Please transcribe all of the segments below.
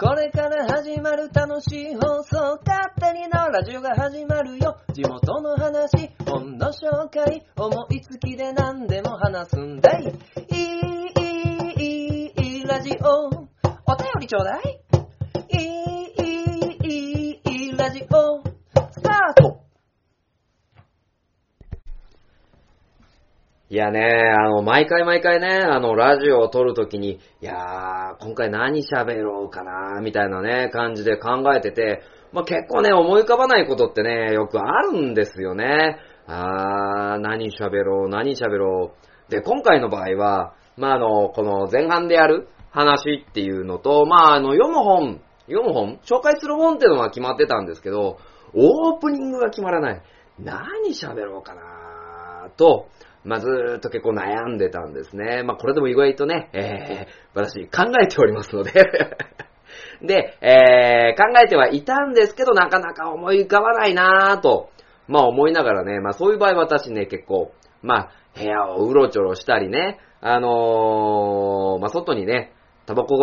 これから始まる楽しい放送、勝手にのラジオが始まるよ。地元の話、本の紹介、思いつきで何でも話すんだい。いい、いい、いい、ラジオ。お便りちょうだい。いい、いい、いい、ラジオ。スタートいやね、あの、毎回毎回ね、あの、ラジオを撮るときに、いやー、今回何喋ろうかな、みたいなね、感じで考えてて、まあ、結構ね、思い浮かばないことってね、よくあるんですよね。あー、何喋ろう、何喋ろう。で、今回の場合は、まあ、あの、この前半でやる話っていうのと、まあ、あの、読む本、読む本紹介する本っていうのは決まってたんですけど、オープニングが決まらない。何喋ろうかなと、まあ、ずーっと結構悩んでたんですね。まあ、これでも意外とね、えー、私考えておりますので で、えー、考えてはいたんですけど、なかなか思い浮かばないなぁと、まあ思いながらね、まあそういう場合私ね、結構、まあ部屋をうろちょろしたりね、あのー、まあ外にね、タバコ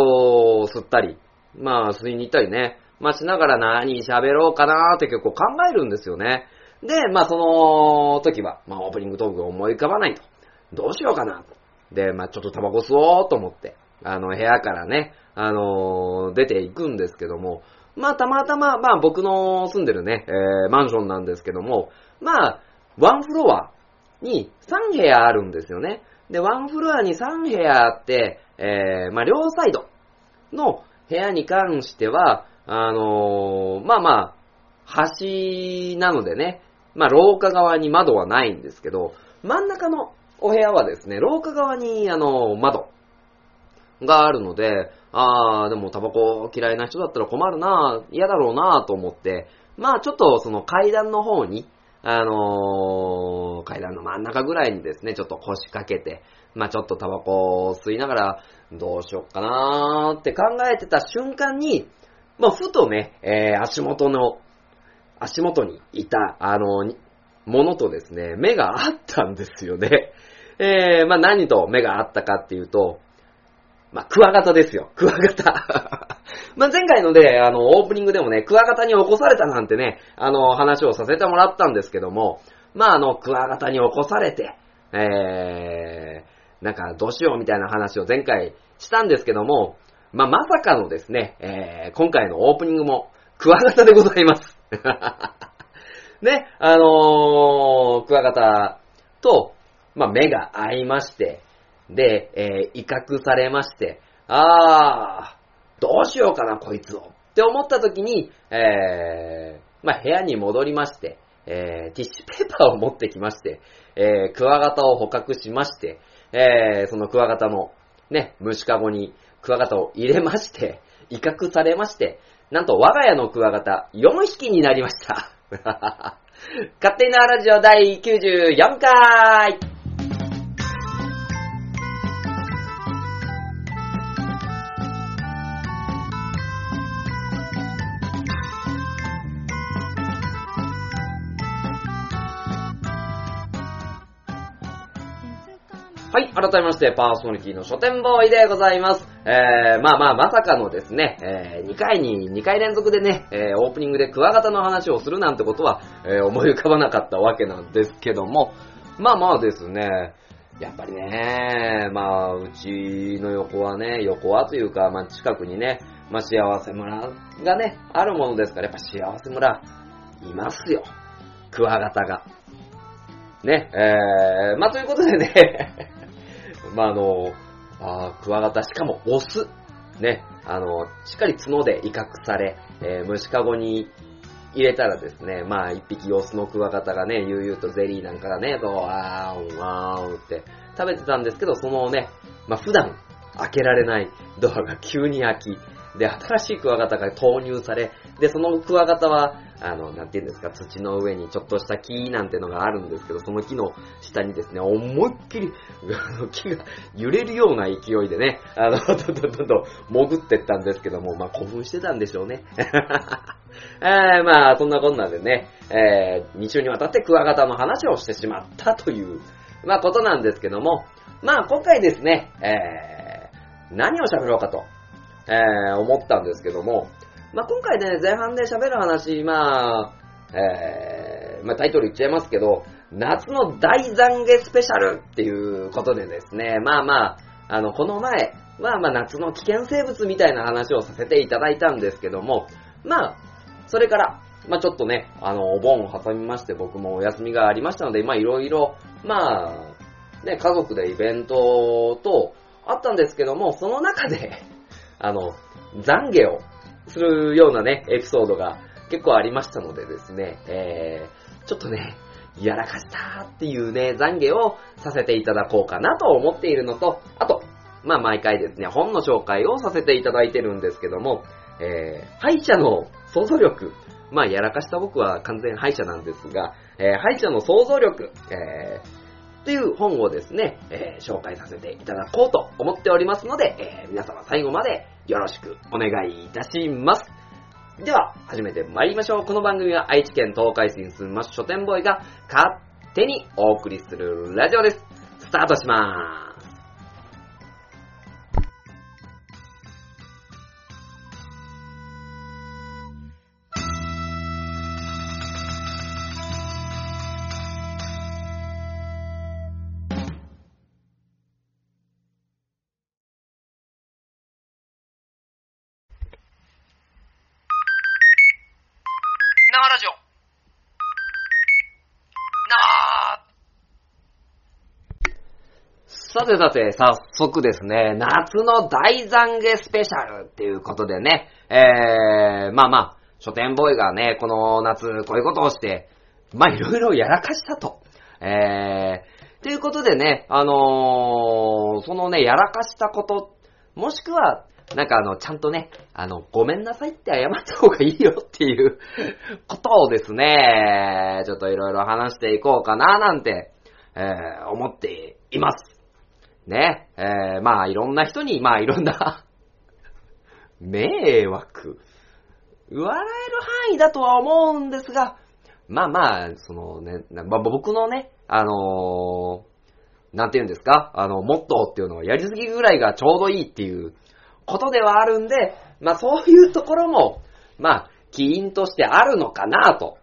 を吸ったり、まあ吸いに行ったりね、まあしながら何喋ろうかなーって結構考えるんですよね。で、まあその時は、まあオープニングトークが思い浮かばないと。どうしようかな。で、まあちょっとタバコ吸おうと思って、あの部屋からね、あのー出ていくんですけども、まあたまたま、まあ僕の住んでるね、えーマンションなんですけども、まあ、ワンフロアに3部屋あるんですよね。で、ワンフロアに3部屋あって、えー、まあ両サイドの部屋に関しては、あのーまあまあ、端なのでね、まあ廊下側に窓はないんですけど、真ん中のお部屋はですね、廊下側にあの、窓があるので、あー、でもタバコ嫌いな人だったら困るな嫌だろうなと思って、まあちょっとその階段の方に、あのー階段の真ん中ぐらいにですね、ちょっと腰掛けて、まあちょっとタバコを吸いながら、どうしよっかなーって考えてた瞬間に、まあふとね、えー、足元の、足元にいた、あのものとですね、目があったんですよね。えー、まあ何と目があったかっていうと、まあ、クワガタですよ。クワガタ。ま、前回ので、あの、オープニングでもね、クワガタに起こされたなんてね、あの、話をさせてもらったんですけども、まあ、あの、クワガタに起こされて、えー、なんか、どうしようみたいな話を前回したんですけども、まあ、まさかのですね、えー、今回のオープニングも、クワガタでございます。ね、あのー、クワガタと、まあ、目が合いまして、で、えー威嚇されまして、あー、どうしようかな、こいつを。って思った時に、えー、まあ、部屋に戻りまして、えー、ティッシュペーパーを持ってきまして、えー、クワガタを捕獲しまして、えー、そのクワガタの、ね、虫かごにクワガタを入れまして、威嚇されまして、なんと我が家のクワガタ4匹になりました。勝手なラジオ第94回はい、改めまして、パーソナリティの書店ボーイでございます。えー、まあまあ、まさかのですね、えー、2回に、2回連続でね、えー、オープニングでクワガタの話をするなんてことは、えー、思い浮かばなかったわけなんですけども、まあまあですね、やっぱりね、まあ、うちの横はね、横はというか、まあ近くにね、まあ幸せ村がね、あるものですから、やっぱ幸せ村、いますよ。クワガタが。ね、えー、まあということでね、まああの、あクワガタ、しかもオス。ね、あの、しっかり角で威嚇され、えー虫かごに入れたらですね、まあ一匹オスのクワガタがね、悠々とゼリーなんかがね、こう、あーん、あーんって食べてたんですけど、そのね、まあ普段開けられないドアが急に開き、で、新しいクワガタが投入され、で、そのクワガタは、あの、なんていうんですか、土の上にちょっとした木なんてのがあるんですけど、その木の下にですね、思いっきり、あの、木が揺れるような勢いでね、あの、どんどんどんどん潜ってったんですけども、まあ、興奮してたんでしょうね。えー、まあ、そんなこんなでね、えー、2週にわたってクワガタの話をしてしまったという、まあ、ことなんですけども、まあ、今回ですね、えー、何を喋ろうかとえー、思ったんですけども、まあ、今回ね、前半で喋る話、まあ、えー、まあ、タイトル言っちゃいますけど、夏の大懺悔スペシャルっていうことでですね、まあまあ、あの、この前、まあまあ夏の危険生物みたいな話をさせていただいたんですけども、まあ、それから、まあちょっとね、あの、お盆を挟みまして僕もお休みがありましたので、まあいろいろ、まあ、ね、家族でイベントと、あったんですけども、その中で、あの、懺悔をするようなね、エピソードが結構ありましたのでですね、えー、ちょっとね、やらかしたっていうね、懺悔をさせていただこうかなと思っているのと、あと、まあ毎回ですね、本の紹介をさせていただいてるんですけども、えー、敗者の想像力。まあやらかした僕は完全敗者なんですが、えー、敗者の想像力、えー、という本をですね、えー、紹介させていただこうと思っておりますので、えー、皆様最後までよろしくお願いいたします。では、始めて参りましょう。この番組は愛知県東海市に住むま書店ボーイが勝手にお送りするラジオです。スタートしまーす。さてさて、早速ですね、夏の大懺悔スペシャルっていうことでね、えー、まあまあ、書店ボーイがね、この夏こういうことをして、まあいろいろやらかしたと。えー、ということでね、あのー、そのね、やらかしたこと、もしくは、なんかあの、ちゃんとね、あの、ごめんなさいって謝った方がいいよっていうことをですね、ちょっといろいろ話していこうかななんて、えー、思っています。ね、えー、まあいろんな人に、まあいろんな 迷惑、笑える範囲だとは思うんですが、まあまあ、そのね、まあ、僕のね、あのー、なんて言うんですか、あの、モットーっていうのはやりすぎぐらいがちょうどいいっていうことではあるんで、まあそういうところも、まあ、起因としてあるのかなと、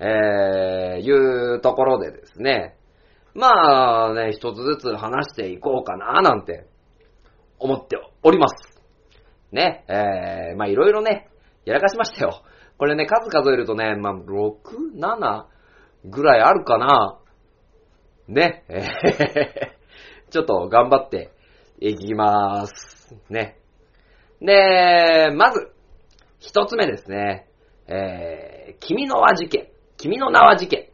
えー、いうところでですね、まあね、一つずつ話していこうかななんて思っております。ね、えー、まあいろいろね、やらかしましたよ。これね、数数えるとね、まあ6、7ぐらいあるかな。ね、えー、ちょっと頑張っていきまーす。ね。で、まず、一つ目ですね。えー、君の名は事件。君の名は事件。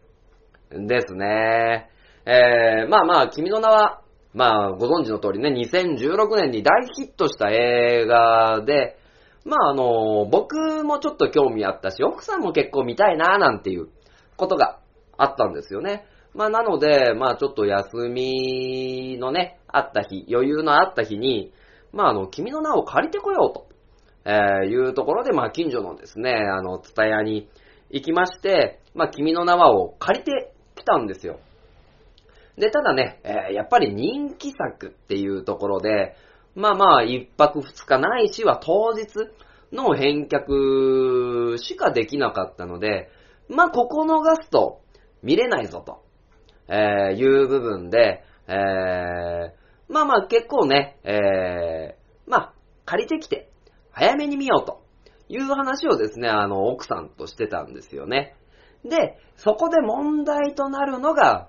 ですね。えー、まあまあ、君の名は、まあ、ご存知の通りね、2016年に大ヒットした映画で、まああの、僕もちょっと興味あったし、奥さんも結構見たいななんていうことがあったんですよね。まあなので、まあちょっと休みのね、あった日、余裕のあった日に、まああの、君の名を借りてこようと、えー、いうところで、まあ近所のですね、あの、ツタヤに行きまして、まあ君の名はを借りてきたんですよ。で、ただね、えー、やっぱり人気作っていうところで、まあまあ、一泊二日ないしは当日の返却しかできなかったので、まあ、ここ逃すと見れないぞと、えー、いう部分で、えー、まあまあ結構ね、えー、まあ、借りてきて、早めに見ようという話をですね、あの、奥さんとしてたんですよね。で、そこで問題となるのが、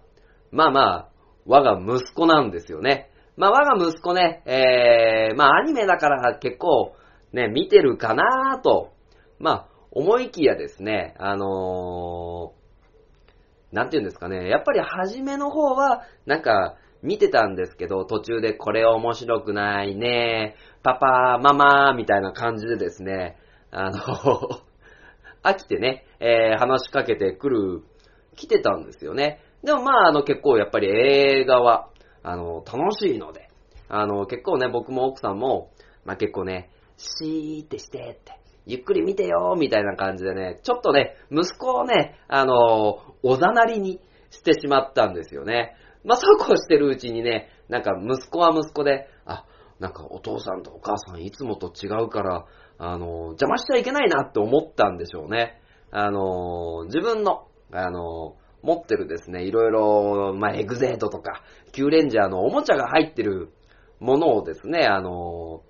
まあまあ、我が息子なんですよね。まあ我が息子ね、えー、まあアニメだから結構ね、見てるかなと、まあ思いきやですね、あのー、なんて言うんですかね、やっぱり初めの方は、なんか、見てたんですけど、途中でこれ面白くないね、パパ、ママ、みたいな感じでですね、あの飽きてね、えー、話しかけてくる、来てたんですよね。でもまあ、あの結構やっぱり映画は、あの、楽しいので、あの、結構ね、僕も奥さんも、まあ結構ね、シーってしてって、ゆっくり見てよみたいな感じでね、ちょっとね、息子をね、あの、おざなりにしてしまったんですよね。まあそうこうしてるうちにね、なんか息子は息子で、あ、なんかお父さんとお母さんいつもと違うから、あの、邪魔しちゃいけないなって思ったんでしょうね。あの、自分の、あの、持ってるですね、いろいろ、まあ、エグゼートとか、キューレンジャーのおもちゃが入ってるものをですね、あの、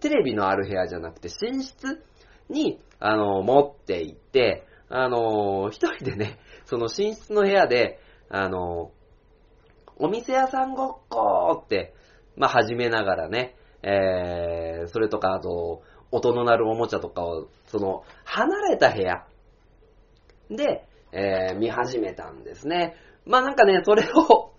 テレビのある部屋じゃなくて、寝室に、あの、持って行って、あの、一人でね、その寝室の部屋で、あの、お店屋さんごっこーって、まあ、始めながらね、えー、それとか、あと、音の鳴るおもちゃとかを、その、離れた部屋で、えー、見始めたんですね。まあ、なんかね、それを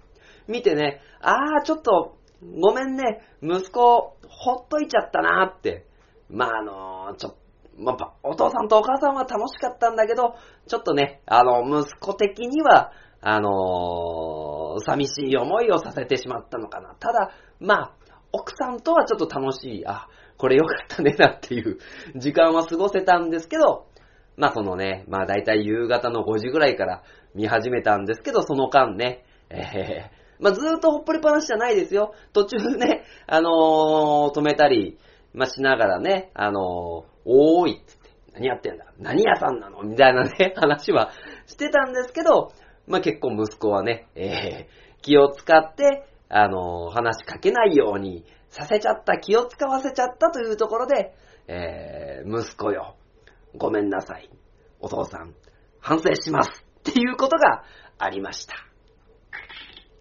見てね、あー、ちょっと、ごめんね、息子、ほっといちゃったなって。まあ、あのちょっと、まあ、お父さんとお母さんは楽しかったんだけど、ちょっとね、あの、息子的には、あの寂しい思いをさせてしまったのかな。ただ、まあ、奥さんとはちょっと楽しい、あ、これよかったねなっていう時間は過ごせたんですけど、まあそのね、まあ大体夕方の5時ぐらいから見始めたんですけど、その間ね、えー、まあずーっとほっぽりっぱなしじゃないですよ。途中ね、あのー止めたり、まあしながらね、あのーおーいっつって、何やってんだ？何屋さんなの？みたいなね、話はしてたんですけど、まあ結構息子はね、えー、気を使って、あのー話しかけないようにさせちゃった、気を使わせちゃったというところで、えー、息子よ、ごめんなさい。お父さん、反省します。っていうことがありました。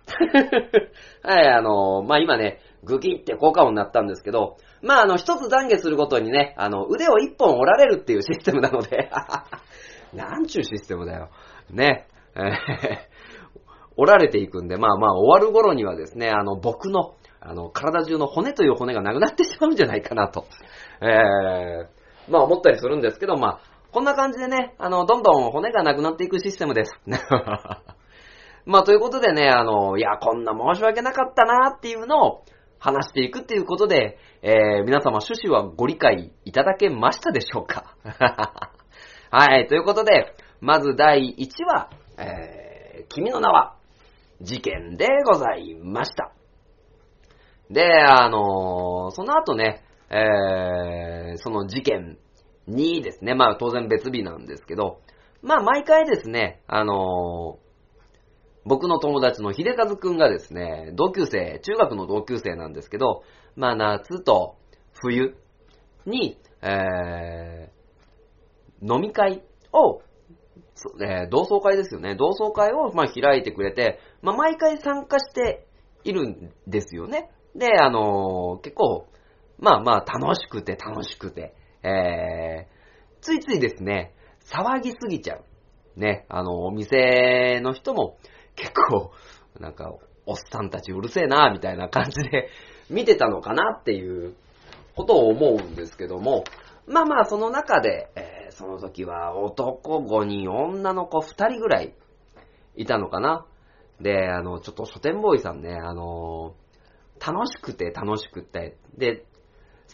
はい、あの、まあ、今ね、グキって効果音になったんですけど、まあ、あの、一つ懺悔するごとにね、あの、腕を一本折られるっていうシステムなので、なんちゅうシステムだよ。ね。え ー折られていくんで、まあまあ、終わる頃にはですね、あの、僕の、あの、体中の骨という骨がなくなってしまうんじゃないかなと、えー、まあ思ったりするんですけど、まあ、こんな感じでね、あの、どんどん骨がなくなっていくシステムです。まあ、ということでね、あの、いや、こんな申し訳なかったなっていうのを話していくっていうことで、えー、皆様趣旨はご理解いただけましたでしょうか はい、ということで、まず第1話、えー、君の名は、事件でございました。で、あのーその後ね、えー、その事件にですね、まあ当然別日なんですけど、まあ毎回ですね、あのー僕の友達の秀和くんがですね、同級生、中学の同級生なんですけど、まあ夏と冬に、えー、飲み会を、えー同窓会ですよね。同窓会を、まあ、開いてくれて、まあ、毎回参加しているんですよね。で、あのー結構、まあまあ、楽しくて楽しくて、えー、ついついですね、騒ぎすぎちゃう。ね、あの、お店の人も結構、なんか、おっさんたちうるせえな、みたいな感じで見てたのかなっていうことを思うんですけども、まあまあ、その中で、えーその時は男5人、女の子2人ぐらいいたのかな。で、あの、ちょっと書店ボーイさんね、あの楽しくて楽しくて、で、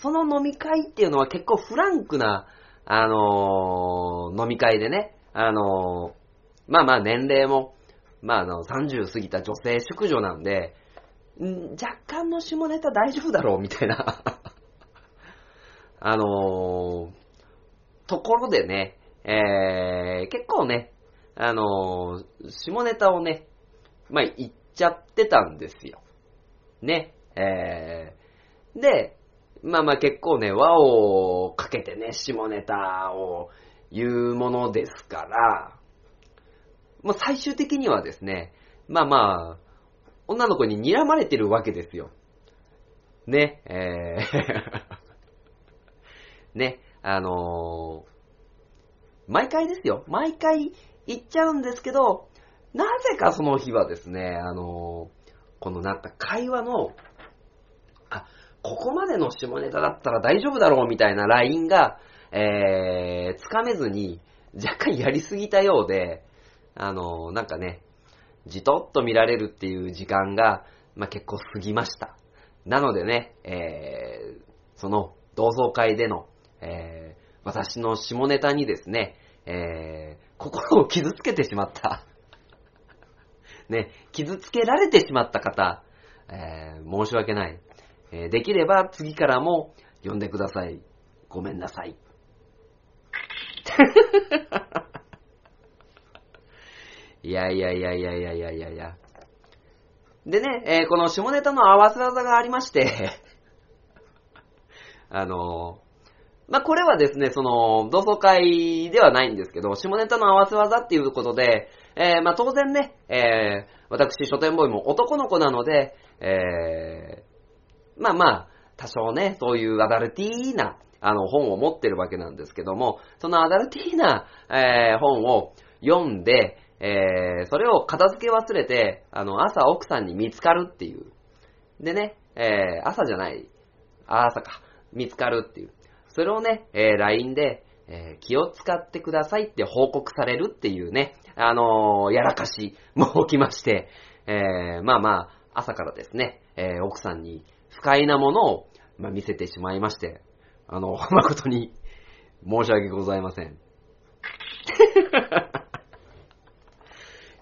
その飲み会っていうのは結構フランクな、あの飲み会でね、あのまあまあ年齢も、まああの、30過ぎた女性淑女なんで、ん若干の下ネタ大丈夫だろうみたいな。あのところでね、えー、結構ね、あの下ネタをね、まあ、言っちゃってたんですよ。ね、えー、で、まあまあ結構ね、輪をかけてね、下ネタを言うものですから、まあ最終的にはですね、まあまあ、女の子に睨まれてるわけですよ。ね、えー ね、あのー毎回ですよ。毎回言っちゃうんですけど、なぜかその日はですね、あのーこのなんか会話の、あ、ここまでの下ネタだったら大丈夫だろうみたいなラインが、えー、つかめずに、若干やりすぎたようで、あのなんかね、じとっと見られるっていう時間が、まあ、結構過ぎました。なのでね、えー、その同窓会での、えー、私の下ネタにですね、えー、心を傷つけてしまった、ね、傷つけられてしまった方、えー、申し訳ない。えーできれば次からも呼んでください。ごめんなさい。いやいやいやいやいやいやいやいや。でね、えーこの下ネタの合わせ技がありまして、あのーまあ、これはですね、その、同窓会ではないんですけど、下ネタの合わせ技っていうことで、えーまあ、当然ね、えー私、書店ボーイも男の子なので、えーまあまあ、多少ね、そういうアダルティーな、あの、本を持ってるわけなんですけども、そのアダルティーな、えー本を読んで、えーそれを片付け忘れて、あの、朝奥さんに見つかるっていう。でね、えー朝じゃない、朝か、見つかるっていう。それをね、えー LINE で、えー気を使ってくださいって報告されるっていうね、あのーやらかしも起きまして、えーまあまあ、朝からですね、えー奥さんに不快なものを、まあ、見せてしまいまして、あの、誠に申し訳ございません。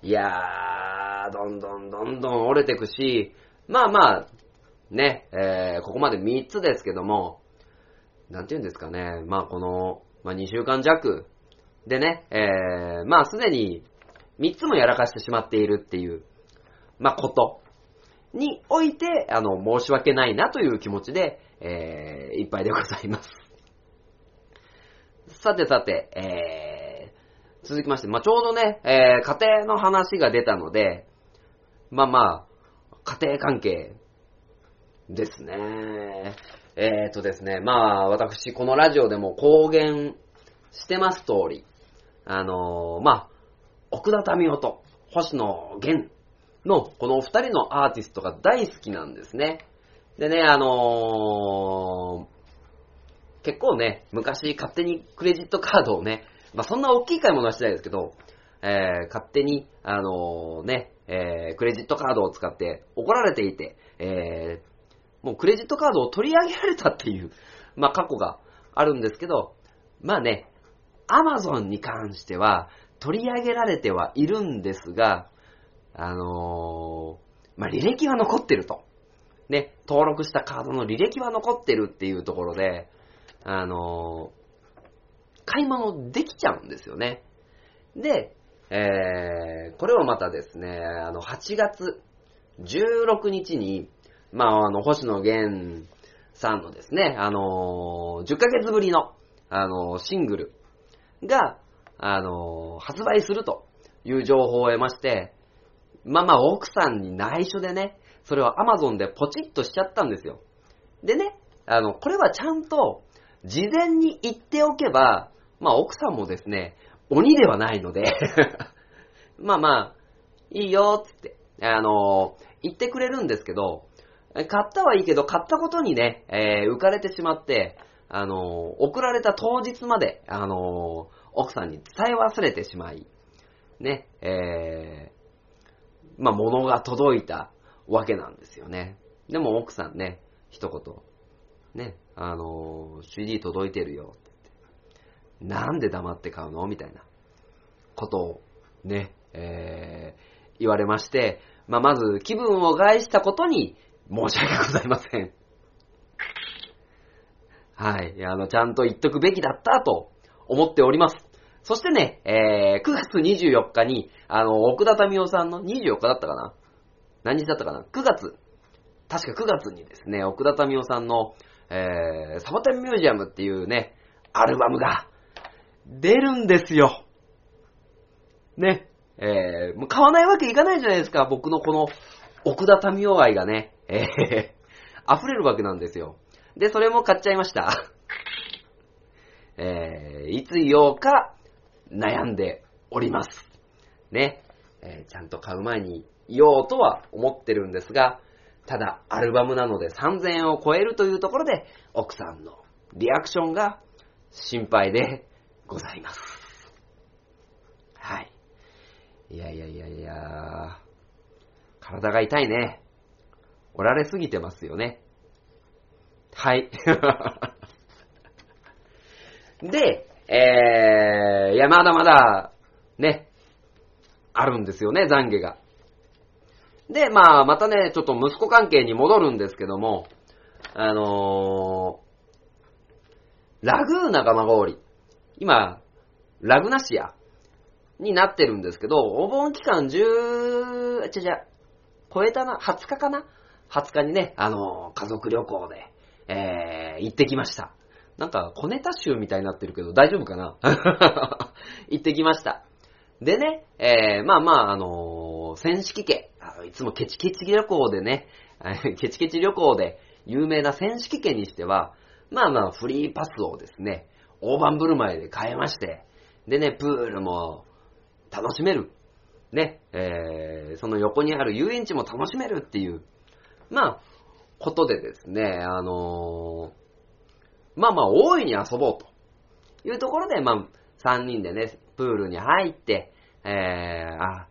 いやー、どんどんどんどん折れてくし、まあまあ、ね、えーここまで3つですけども、なんて言うんですかね、まあこの、まあ2週間弱でね、えーまあすでに3つもやらかしてしまっているっていう、まあことにおいて、あの、申し訳ないなという気持ちで、えーいっぱいでございます。さてさて、えー、続きまして、まあちょうどね、えー家庭の話が出たので、まあまあ、家庭関係ですね。えーとですね、まあ私、このラジオでも公言してます通り、あのーまあ、奥田民生と星野源のこのお二人のアーティストが大好きなんですね。でね、あのー結構ね、昔勝手にクレジットカードをね、まあそんな大きい買い物はしてないですけど、えー勝手に、あのね、えークレジットカードを使って怒られていて、えーもうクレジットカードを取り上げられたっていう、まあ過去があるんですけど、まあね、アマゾンに関しては取り上げられてはいるんですが、あのーまあ履歴は残ってると。ね、登録したカードの履歴は残ってるっていうところで、あのー買い物できちゃうんですよね。で、えー、これをまたですね、あの、8月16日に、まあ、あの、星野源さんのですね、あのー10ヶ月ぶりの、あのーシングルが、あのー発売するという情報を得まして、まあまあ、奥さんに内緒でね、それを Amazon でポチッとしちゃったんですよ。でね、あの、これはちゃんと、事前に言っておけば、まあ奥さんもですね、鬼ではないので、まあまあ、いいよ、つって、あの、言ってくれるんですけど、買ったはいいけど、買ったことにね、えー浮かれてしまって、あの、送られた当日まで、あの、奥さんに伝え忘れてしまい、ね、えー、まあ物が届いたわけなんですよね。でも奥さんね、一言、ね、あの、CD 届いてるよって。なんで黙って買うの？みたいなことをね、えー、言われまして、まあ、まず気分を害したことに申し訳ございません。はい。あの、ちゃんと言っとくべきだったと思っております。そしてね、えー、9月24日に、あの、奥田民生さんの24日だったかな？何日だったかな ?9 月。確か9月にですね、奥田民生さんの、えー、サボテンミュージアムっていうね、アルバムが出るんですよ。ね。えー、もう買わないわけいかないじゃないですか、僕のこの奥田民生愛がね、えー、溢れるわけなんですよ。で、それも買っちゃいました。えー、いつ言おうか悩んでおります。ね。えーちゃんと買う前に言おうとは思ってるんですが、ただ、アルバムなので3000円を超えるというところで、奥さんのリアクションが心配でございます。はい。いやいやいやいや、体が痛いね。おられすぎてますよね。はい。で、えー、いや、まだまだ、ね、あるんですよね、懺悔が。で、まあ、またね、ちょっと息子関係に戻るんですけども、あのー、ラグーナ蒲郡。今、ラグナシアになってるんですけど、お盆期間10、ちゃちゃ、超えたな、20日かな ?20 日にね、あのー、家族旅行で、えー、行ってきました。なんか、小ネタ集みたいになってるけど、大丈夫かな？行ってきました。でね、えー、まあまあ、あのー、千式家、いつもケチケチ旅行でね、ケチケチ旅行で有名な千式家にしては、まあまあ、フリーパスをですね、大盤振る舞いで買えまして、でね、プールも楽しめる。ね、えー、その横にある遊園地も楽しめるっていう、まあ、ことでですね、あのー、まあまあ、大いに遊ぼうというところで、まあ、3人でね、プールに入って、えー、あ、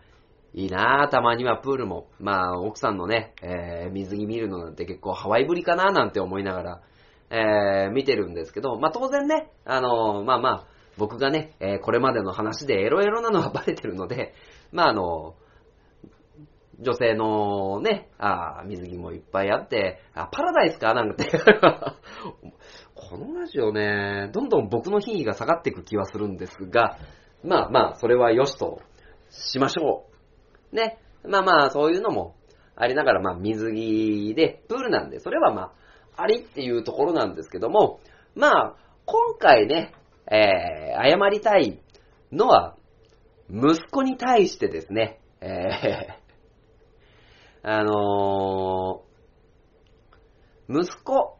いいなぁ、たまにはプールも。まあ、奥さんのね、えー、水着見るのなんて結構ハワイぶりかななんて思いながら、えー、見てるんですけど、まあ当然ね、あのー、まあまあ、僕がね、えー、これまでの話でエロエロなのは バレてるので、まああの女性のね、あ水着もいっぱいあって、あ、パラダイスかなんて。このラジオね、どんどん僕の品位が下がっていく気はするんですが、まあまあ、それは良しとしましょう。ね。まあまあ、そういうのもありながら、まあ水着で、プールなんで、それはまあ、ありっていうところなんですけども、まあ、今回ね、えー、謝りたいのは、息子に対してですね、えー、あのー、息子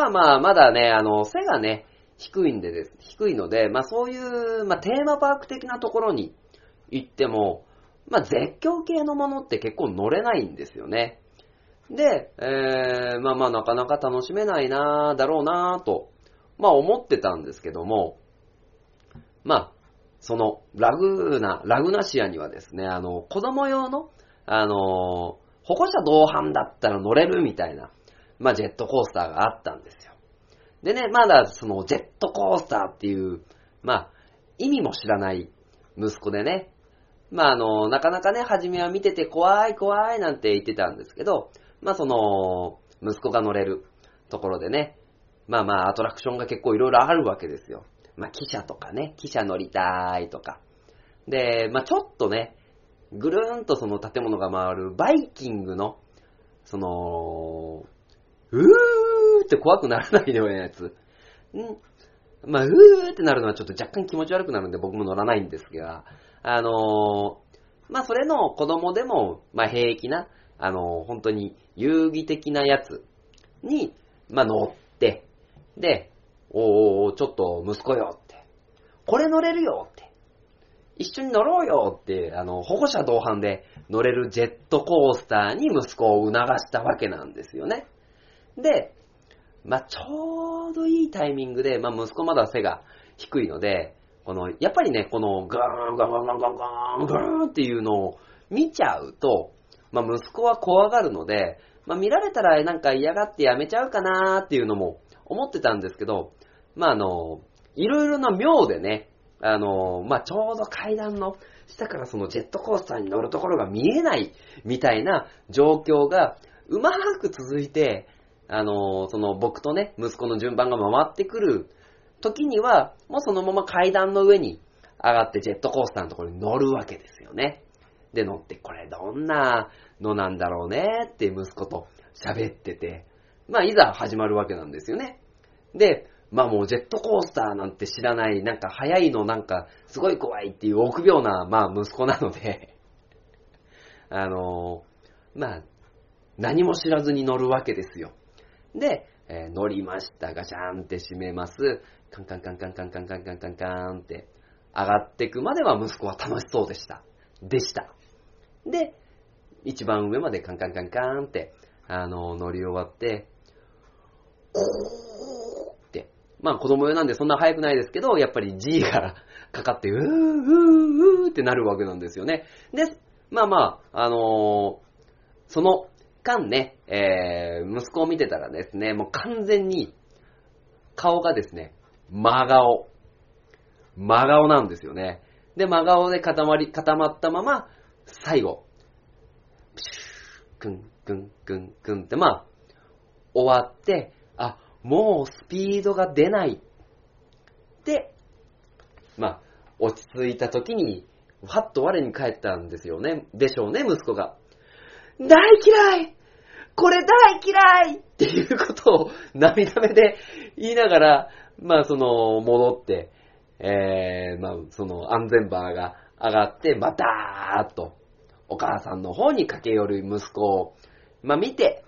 はまあ、まだね、あの、背がね、低いんでです、低いので、まあそういう、まあテーマパーク的なところに行っても、まあ絶叫系のものって結構乗れないんですよね。で、えー、まあまあなかなか楽しめないなだろうなと、まあ思ってたんですけども、まあ、その、ラグーナ、ラグナシアにはですね、あの、子供用の、あの、保護者同伴だったら乗れるみたいな、まあジェットコースターがあったんですよ。でね、まだそのジェットコースターっていう、まあ、意味も知らない息子でね、まああの、なかなかね、初めは見てて怖い怖いなんて言ってたんですけど、まあその、息子が乗れるところでね、まあまあアトラクションが結構いろいろあるわけですよ。まあ汽車とかね、汽車乗りたいとか。で、まあちょっとね、ぐるーんとその建物が回るバイキングの、その、うーって怖くならないようなやつ。んまあ、うーってなるのはちょっと若干気持ち悪くなるんで僕も乗らないんですが、あのー、まあ、それの子供でも、まあ、平気な、あのー、本当に遊戯的なやつに、まあ、乗って、で、おーお、ちょっと息子よって、これ乗れるよって、一緒に乗ろうよって、あの、保護者同伴で乗れるジェットコースターに息子を促したわけなんですよね。で、まあ、ちょうどいいタイミングで、まあ、息子まだ背が低いので、この、やっぱりね、このガーン、ガーン、ガーン、ガーン、ガーン、ガーンっていうのを見ちゃうと、まあ、息子は怖がるので、まあ、見られたらなんか嫌がってやめちゃうかなーっていうのも思ってたんですけど、まあ、あの、いろいろな妙でね、あの、まあ、ちょうど階段の下からそのジェットコースターに乗るところが見えないみたいな状況がうまく続いて、あの、その僕とね、息子の順番が回ってくる時には、もうそのまま階段の上に上がってジェットコースターのところに乗るわけですよね。で、乗って、これどんなのなんだろうねって息子と喋ってて、まあ、いざ始まるわけなんですよね。で、まあもうジェットコースターなんて知らない、なんか早いのなんかすごい怖いっていう臆病な、まあ息子なので あのまあ、何も知らずに乗るわけですよ。で、えー、乗りました。ガシャンって閉めます。カンカンカンカンカンカンカンカンカンカンって上がっていくまでは息子は楽しそうでした。でした。で、一番上までカンカンカンカンって、あの、乗り終わって、って。まあ子供用なんでそんな速くないですけど、やっぱり G がかかって、うーうーうーってなるわけなんですよね。で、まあまあ、あのー、その間ね、えー、息子を見てたらですね、もう完全に顔がですね、真顔。真顔なんですよね。で、真顔で固まり、固まったまま、最後、プシュー、くん、くん、くん、くんって、まあ、終わって、あ、もうスピードが出ない。で、まあ、落ち着いた時に、ファッと我に返ったんですよね。でしょうね、息子が。大嫌いこれ大嫌いっていうことを涙目で言いながら、まあその、戻って、えー、まあその安全バーが上がって、またーっと、お母さんの方に駆け寄る息子を、まあ見て、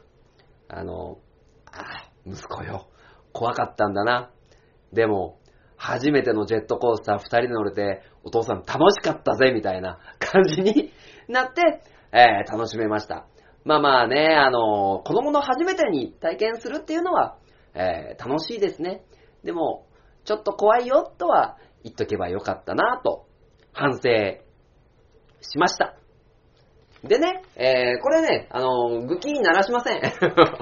あの、あー息子よ、怖かったんだな。でも、初めてのジェットコースター二人で乗れて、お父さん楽しかったぜ、みたいな感じになって、えー、楽しめました。まあまあね、あの、子供の初めてに体験するっていうのは、えー、楽しいですね。でも、ちょっと怖いよとは言っとけばよかったなと、反省しました。でね、えー、これね、あの、愚気にならしません。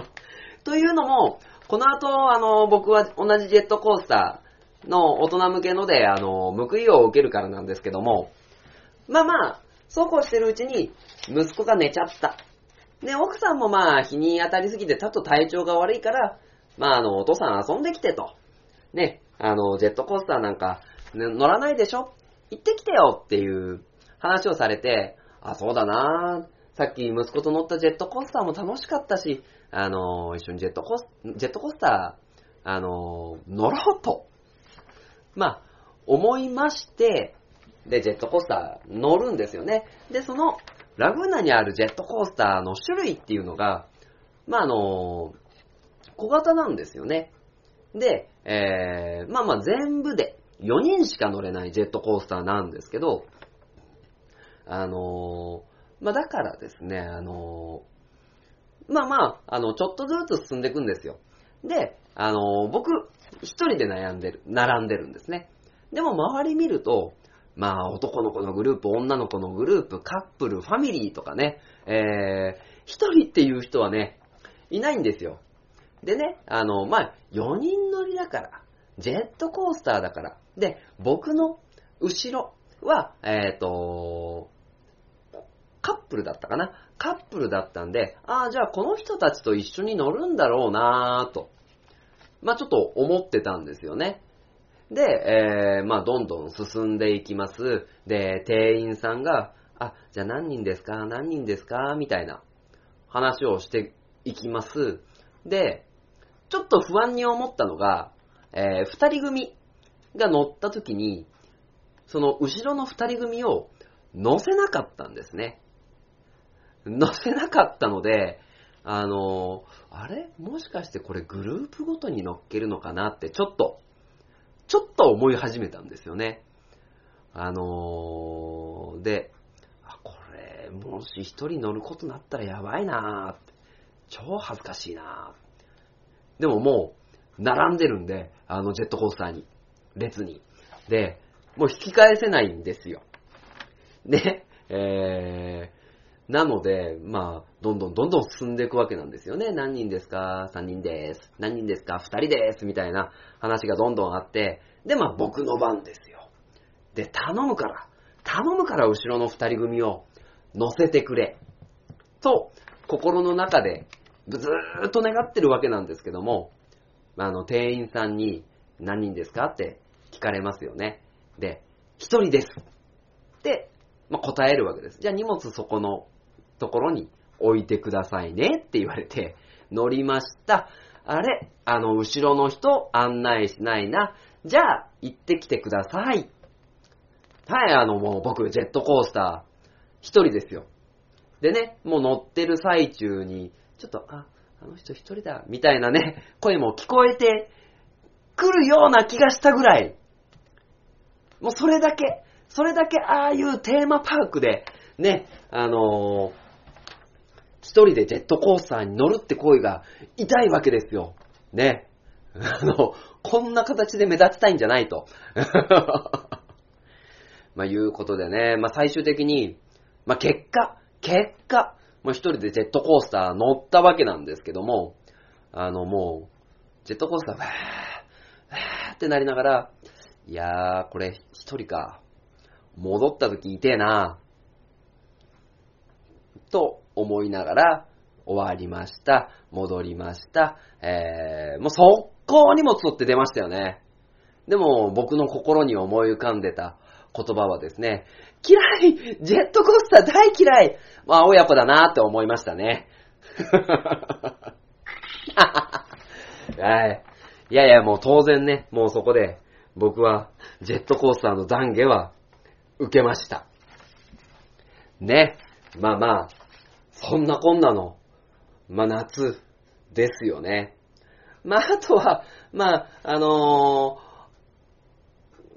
というのも、この後、あの、僕は同じジェットコースターの大人向けので、あの、報いを受けるからなんですけども、まあまあ、そうこうしてるうちに、息子が寝ちゃった。で、奥さんもまあ、日に当たりすぎて、ちょっと体調が悪いから、まあ、あの、お父さん遊んできてと。ね、あの、ジェットコースターなんか、ね乗らないでしょ？行ってきてよっていう話をされて、あ、そうだなさっき息子と乗ったジェットコースターも楽しかったし、あの、一緒にジェットコース、ジェットコースター、あの、乗ろうと。まあ、思いまして、で、ジェットコースター乗るんですよね。で、その、ラグーナにあるジェットコースターの種類っていうのが、まあ、あの、小型なんですよね。で、えー、まあまあ全部で4人しか乗れないジェットコースターなんですけど、あのーまあだからですね、あのーまあまあ、あの、ちょっとずつ進んでいくんですよ。で、あのー僕、一人で悩んでる、並んでるんですね。でも周り見ると、まあ男の子のグループ、女の子のグループ、カップル、ファミリーとかね、えー、一人っていう人はね、いないんですよ。でね、あの、まあ、4人乗りだから、ジェットコースターだから、で、僕の後ろは、えっ、と、カップルだったかなカップルだったんで、ああ、じゃあこの人たちと一緒に乗るんだろうなぁと、まあちょっと思ってたんですよね。で、えー、まあどんどん進んでいきます。で、店員さんが、あ、じゃあ何人ですか？何人ですか？みたいな話をしていきます。で、ちょっと不安に思ったのが、えー、二人組が乗った時に、その後ろの二人組を乗せなかったんですね。乗せなかったので、あのーあれ？もしかしてこれグループごとに乗っけるのかなってちょっと、ちょっと思い始めたんですよね。あのーで、これ、もし一人乗ることになったらやばいなー。超恥ずかしいなーでももう、並んでるんで、あのジェットコースターに、列に。で、もう引き返せないんですよ。で、えー、なので、まあ、どんどんどんどん進んでいくわけなんですよね。何人ですか ?3 人です。何人ですか ?2 人です。みたいな話がどんどんあって、で、まあ僕の番ですよ。で、頼むから、頼むから後ろの2人組を乗せてくれ。と、心の中でずーっと願ってるわけなんですけども、あの、店員さんに何人ですか？って聞かれますよね。で、1人です。で、まあ、答えるわけです。じゃあ荷物そこのところに置いてくださいねって言われて、乗りました。あれ？あの、後ろの人案内しないな。じゃあ、行ってきてください。はい、あの、もう僕、ジェットコースター、一人ですよ。でね、もう乗ってる最中に、ちょっと、あ、あの人一人だ、みたいなね、声も聞こえてくるような気がしたぐらい、もうそれだけ、それだけああいうテーマパークで、ね、あのー一人でジェットコースターに乗るって行為が痛いわけですよ。ね。あの、こんな形で目立ちたいんじゃないと。まあ、いうことでね、まあ、最終的に、まあ、結果、結果、もう一人でジェットコースター乗ったわけなんですけども、あの、もう、ジェットコースター、わー、わーってなりながら、いやー、これ一人か。戻った時痛えなと思いながら、終わりました。戻りました。えー、もう速攻荷物取って出ましたよね。でも、僕の心に思い浮かんでた言葉はですね、嫌いジェットコースター大嫌いまあ、親子だなって思いましたね。はい。いやいや、もう当然ね、もうそこで、僕は、ジェットコースターの懺悔は、受けました。ね。まあまあ、そんなこんなの、まあ夏、ですよね。まああとは、まあ、あの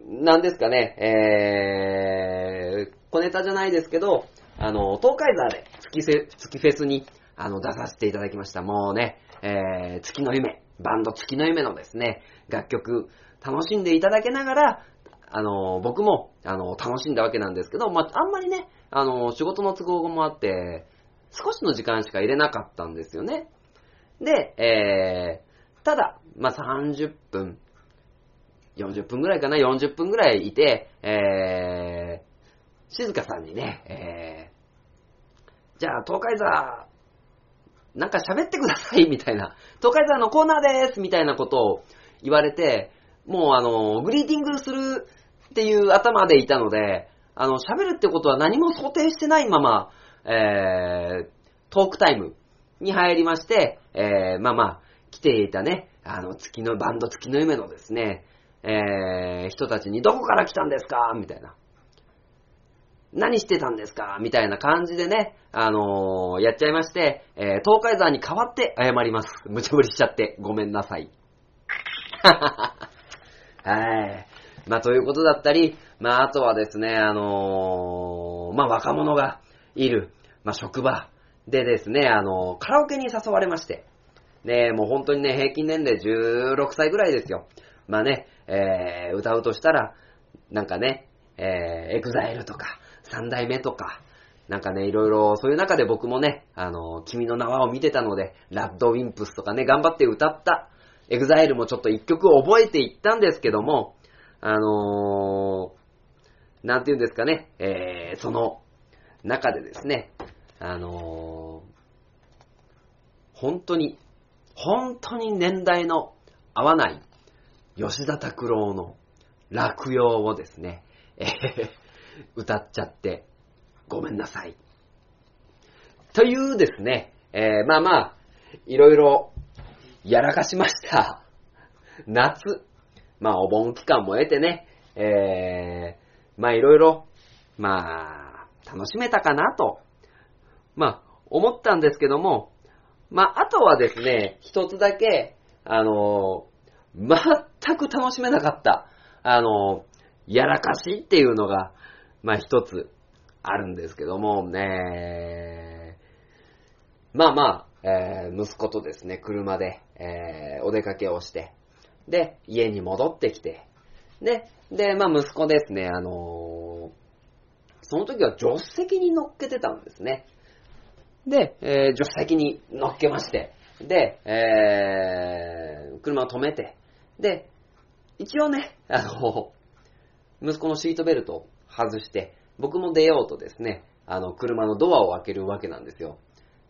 ー、なんですかね、えー、小ネタじゃないですけど、あの、東海座で月せ月フェスに、あの、出させていただきました。もうね、えー、月の夢、バンド月の夢のですね、楽曲、楽しんでいただけながら、あの、僕も、あの、楽しんだわけなんですけど、まあ、あんまりね、あの、仕事の都合もあって、少しの時間しか入れなかったんですよね。で、えー、ただ、まあ、30分、40分ぐらいかな、40分ぐらいいて、えー、静香さんにね、えー、じゃあ、東海座、なんか喋ってください、みたいな。東海座のコーナーですみたいなことを言われて、もうあの、グリーティングするっていう頭でいたので、あの、喋るってことは何も想定してないまま、えー、トークタイムに入りまして、えー、まあまあ、来ていたね、あの、月の、バンド月の夢のですね、えー、人たちにどこから来たんですかみたいな。何してたんですかみたいな感じでね、あのーやっちゃいまして、えー、東海山に代わって謝ります。無茶ぶりしちゃってごめんなさい。はい。まあ、ということだったり、まあ、あとはですね、あのーまあ、若者がいる、まあ、職場でですね、あのーカラオケに誘われまして、ね、もう本当にね、平均年齢16歳ぐらいですよ。まあね、えー、歌うとしたら、なんかね、えー、 EXILE とか、三代目とか、なんかね、いろいろ、そういう中で僕もね、あの、君の名はを見てたので、 RADWIMPS とかね、頑張って歌った、 EXILE もちょっと一曲覚えていったんですけども、あのー、なんて言うんですかね、えー、その中でですね、あのー、本当に、本当に年代の合わない吉田拓郎の落葉をですね、えー歌っちゃってごめんなさい。というですね、えーまあまあ、いろいろやらかしました。夏、まあお盆期間も得てね、えー、まあいろいろ、まあ、楽しめたかなと、まあ思ったんですけども、まああとはですね、一つだけ、あの全く楽しめなかった、あのやらかしっていうのが、まあ一つあるんですけども、ね、まあまあ、えー息子とですね、車で、えーお出かけをして、で、家に戻ってきて、で、で、まあ息子ですね、あのーその時は助手席に乗っけてたんですね。で、えー助手席に乗っけまして、で、えー車を止めて、で、一応ね、あの息子のシートベルトを外して、僕も出ようとですね、あの、車のドアを開けるわけなんですよ。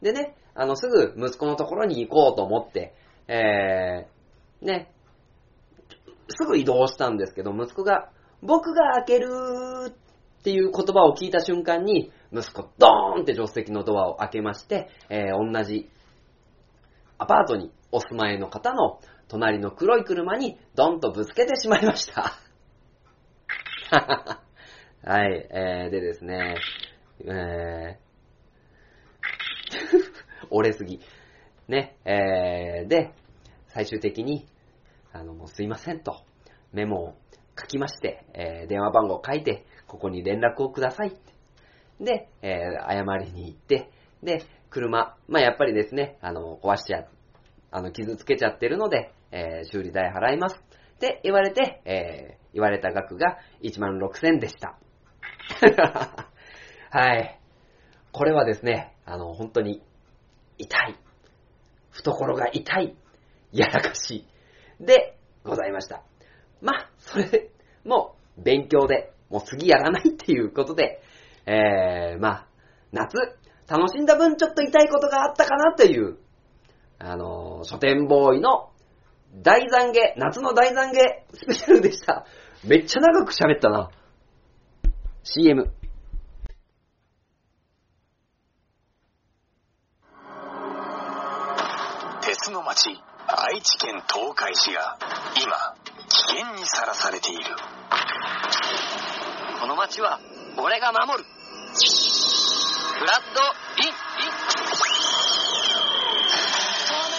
でね、あの、すぐ息子のところに行こうと思って、えー、ね、すぐ移動したんですけど、息子が、僕が開けるっていう言葉を聞いた瞬間に、息子、ドーンって助手席のドアを開けまして、えー、同じアパートにお住まいの方の隣の黒い車にドンとぶつけてしまいました。はい、えー、でですね、えー、折れすぎ。ね、えー、で、最終的に、あの、もうすいませんと、メモを書きまして、えー、電話番号を書いて、ここに連絡をくださいって。で、えー、謝りに行って、で、車、まあ、やっぱりですね、あの、壊しちゃ、あの、傷つけちゃってるので、えー、修理代払います。って言われて、えー、言われた額が1万6000でした。はい。これはですね、あの、本当に、痛い。懐が痛い。やらかしい。で、ございました。まあ、それで、もう、勉強で、もう次やらないっていうことで、えー、まあ、夏、楽しんだ分ちょっと痛いことがあったかなという、あのー書店ボーイの大懺悔、夏の大懺悔スペシャルでした。めっちゃ長く喋ったな。CM。鉄の町愛知県東海市が今危険にさらされている。この街は俺が守る。フラッドイン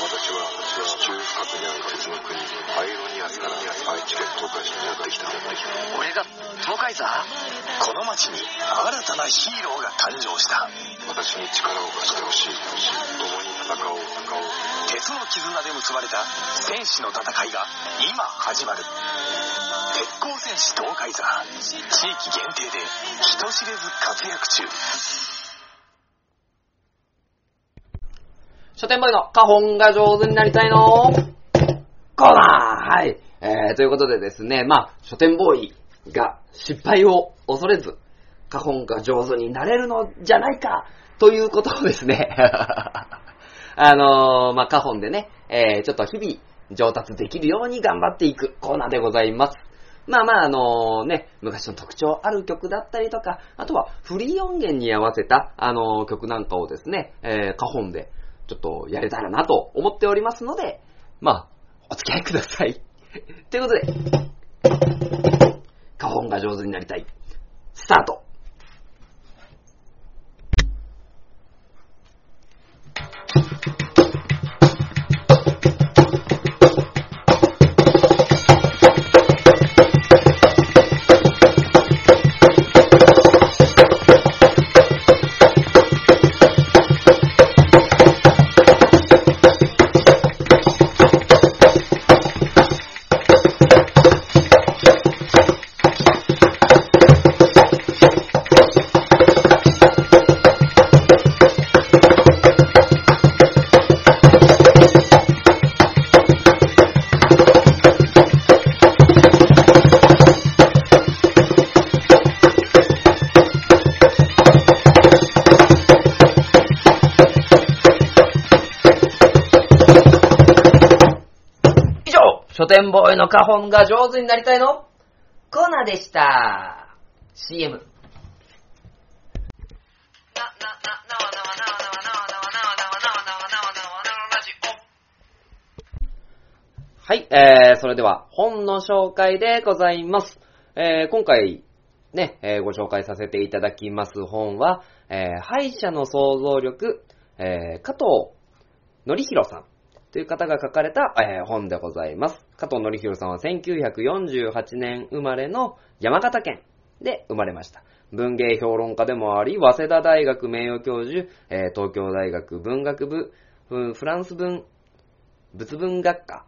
私は地中深くにある鉄の国パイロニアスから愛知県東海市にやってきた。俺が東海座？この町に新たなヒーローが誕生した。私に力を貸してほしい。共に鉄の絆で結ばれた戦士の戦いが今始まる。鉄鋼戦士東海座。地域限定で人知れず活躍中。書店ボーイの花本が上手になりたいの。コーナーはい。えー、ということでですね、まあ、書店ボーイが失敗を恐れず、花本が上手になれるのじゃないかということをですね、あのー、まあ、花本でね、えー、ちょっと日々上達できるように頑張っていくコーナーでございます。まあまあ、あのね、昔の特徴ある曲だったりとか、あとはフリー音源に合わせた、あの曲なんかをですね、えー、花本でちょっとやれたらなと思っておりますので、まあ、お付き合いください。ということで、花本が上手になりたい。スタート花本が上手になりたいの？コーナーでした。CM。はい、えー、それでは本の紹介でございます。えー、今回ね、えーご紹介させていただきます本は、えー、敗者の想像力、えー、加藤則弘さんという方が書かれた、えー本でございます。加藤則弘さんは1948年生まれの山形県で生まれました。文芸評論家でもあり、早稲田大学名誉教授、えー東京大学文学部、うんフランス文、仏文学科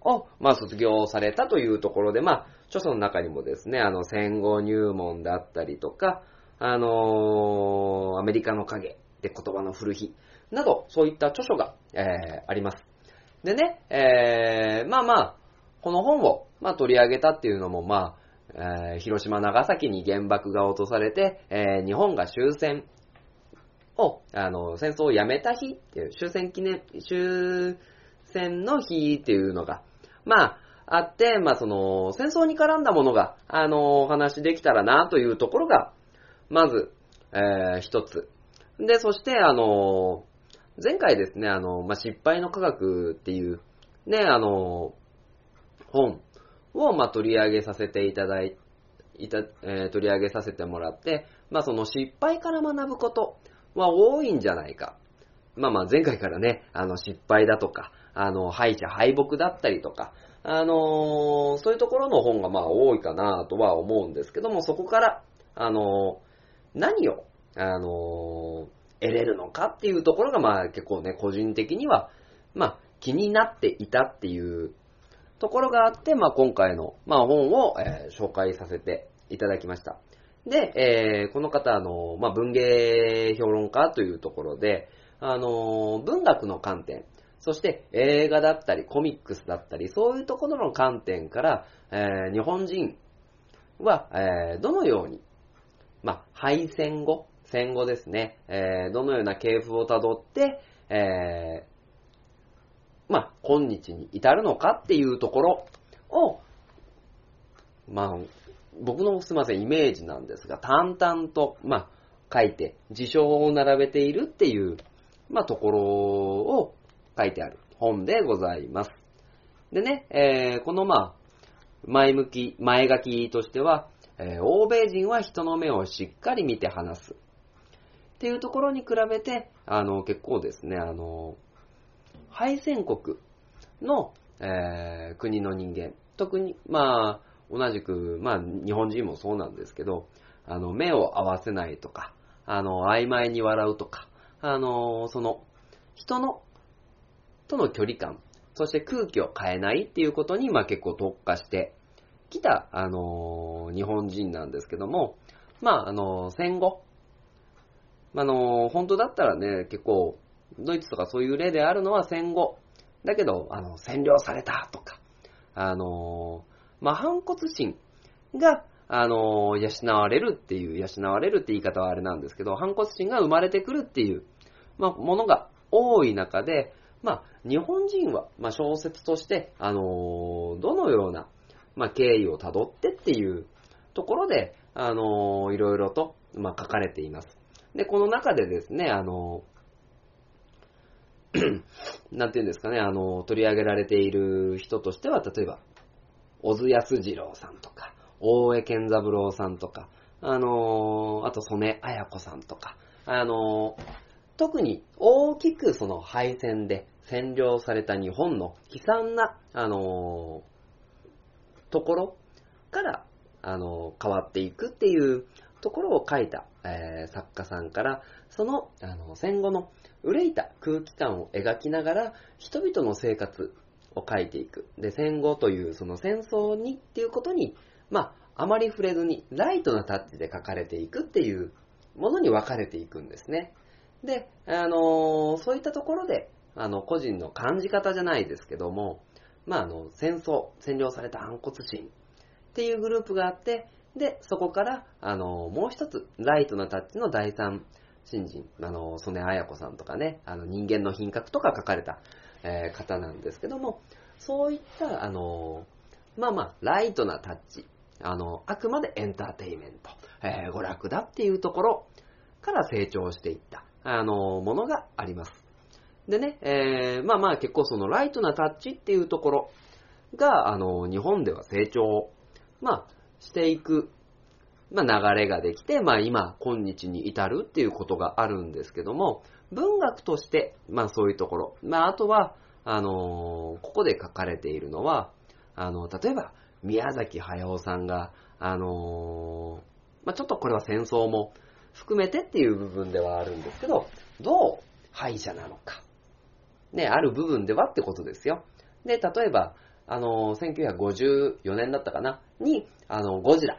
を、まあ、卒業されたというところで、まあ、著書の中にもですね、あの、戦後入門だったりとか、あのーアメリカの影で言葉の古日など、そういった著書が、えーあります。でね、えーまあまあ、この本を、まあ、取り上げたっていうのも、まあ、えー広島、長崎に原爆が落とされて、えー日本が終戦を、あの、戦争をやめた日っていう、終戦記念、終戦の日っていうのが、まあ、あって、まあその、戦争に絡んだものが、あの、お話できたらなというところが、まず、えー一つ。で、そして、あの、前回ですね、あの、まあ、失敗の科学っていう、ね、あの、本を、ま、取り上げさせていただいいた、えー取り上げさせてもらって、まあ、その失敗から学ぶことは多いんじゃないか。まあまあ前回からね、あの失敗だとか、あの敗者敗北だったりとか、あのーそういうところの本がまあ多いかなとは思うんですけども、そこから、あのー何を、あのー得れるのかっていうところがまあ結構ね、個人的には、まあ気になっていたっていうところがあって、まあ今回の、まあ本を、えー紹介させていただきました。で、えーこの方、あの、まあ、文芸評論家というところで、あの、文学の観点、そして映画だったり、コミックスだったり、そういうところの観点から、えー日本人は、えーどのように、まあ、敗戦後、戦後ですね、えーどのような系譜をたどって、えーまあ、今日に至るのかっていうところを、まあ、僕のすいません、イメージなんですが、淡々と、まあ、書いて、事象を並べているっていう、まあ、ところを書いてある本でございます。でね、えーこのまあ、前向き、前書きとしては、えー欧米人は人の目をしっかり見て話す。っていうところに比べて、あの、結構ですね、あの、敗戦国の、えー国の人間、特に、まあ、同じく、まあ、日本人もそうなんですけど、あの、目を合わせないとか、あの、曖昧に笑うとか、あの、その、人の、との距離感、そして空気を変えないっていうことに、まあ結構特化してきた、あの日本人なんですけども、まああの戦後、あの本当だったらね、結構、ドイツとかそういう例であるのは戦後。だけど、あの、占領されたとか、あのまあ反骨心が、あの養われるっていう、養われるって言い方はあれなんですけど、反骨心が生まれてくるっていう、まあ、ものが多い中で、まあ、日本人は、まあ、小説として、あのどのような、まあ、経緯をたどってっていうところで、あのいろいろと、まあ、書かれています。で、この中でですね、あの なんていうんですかね、あの取り上げられている人としては、例えば、小津安二郎さんとか、大江健三郎さんとか、あのあと、曽根綾子さんとか、あの特に大きくその敗戦で占領された日本の悲惨な、あのところから、あの変わっていくっていうところを書いた、えー作家さんから、その、あの戦後の憂いた空気感を描きながら、人々の生活を書いていく。で、戦後というその戦争にっていうことに、まあ、あまり触れずに、ライトなタッチで書かれていくっていうものに分かれていくんですね。で、あのーそういったところで、あの、個人の感じ方じゃないですけども、まあ、あの、戦争、占領された反骨心っていうグループがあって、で、そこから、あのもう一つ、ライトなタッチの第三新人、あの、曽根綾子さんとかね、あの、人間の品格とか書かれた、えー方なんですけども、そういった、あのまあまあ、ライトなタッチ、あの、あくまでエンターテイメント、えー娯楽だっていうところから成長していった、あの、ものがあります。でね、えーまあまあ結構そのライトなタッチっていうところが、あの、日本では成長、まあ、していく、まあ流れができて、まあ今、今日に至るっていうことがあるんですけども、文学として、まあそういうところ、まああとは、あのここで書かれているのは、あの、例えば、宮崎駿さんが、あのまあちょっとこれは戦争も含めてっていう部分ではあるんですけど、どう敗者なのか。ね、ある部分ではってことですよ。で、例えば、あの、1954年だったかな、に、あの、ゴジラ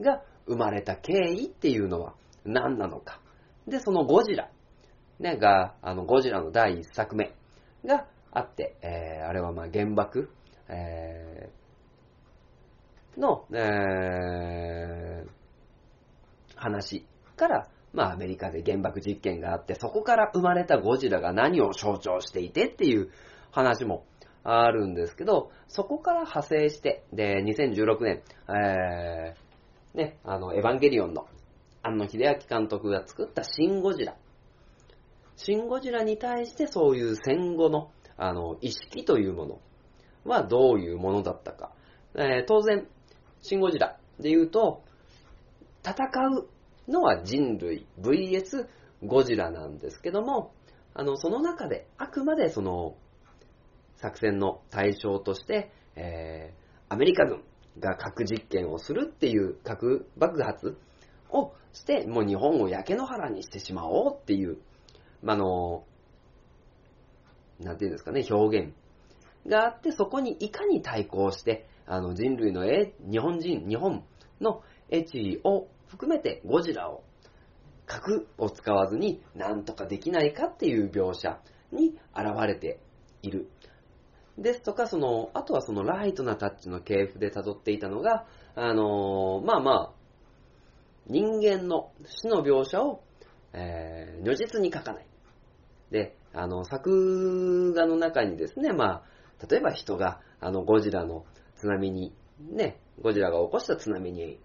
が生まれた経緯っていうのは何なのか。で、そのゴジラ、ね、が、あの、ゴジラの第一作目があって、えー、あれはまあ原爆、えー、の、えー、話から、まあアメリカで原爆実験があって、そこから生まれたゴジラが何を象徴していてっていう話もあるんですけど、そこから派生して、で、2016年、えー、ね、あの、エヴァンゲリオンの、庵野秀明監督が作ったシン・ゴジラ。シン・ゴジラに対してそういう戦後の、あの、意識というものはどういうものだったか。えー当然、シン・ゴジラで言うと、戦うのは人類 VS ゴジラなんですけども、あの、その中であくまでその、作戦の対象として、えーアメリカ軍が核実験をするっていう核爆発をして、もう日本を焼け野原にしてしまおうっていう、まあの、なんていうんですかね、表現があって、そこにいかに対抗して、あの人類の英日本人、日本の英知を含めてゴジラを核を使わずになんとかできないかっていう描写に現れている。ですとか、その、あとはそのライトなタッチの系譜で辿っていたのが、あのーまあまあ、人間の死の描写を、えー如実に描かない。で、あの、作画の中にですね、まあ、例えば人が、あの、ゴジラの津波に、ね、ゴジラが起こした津波に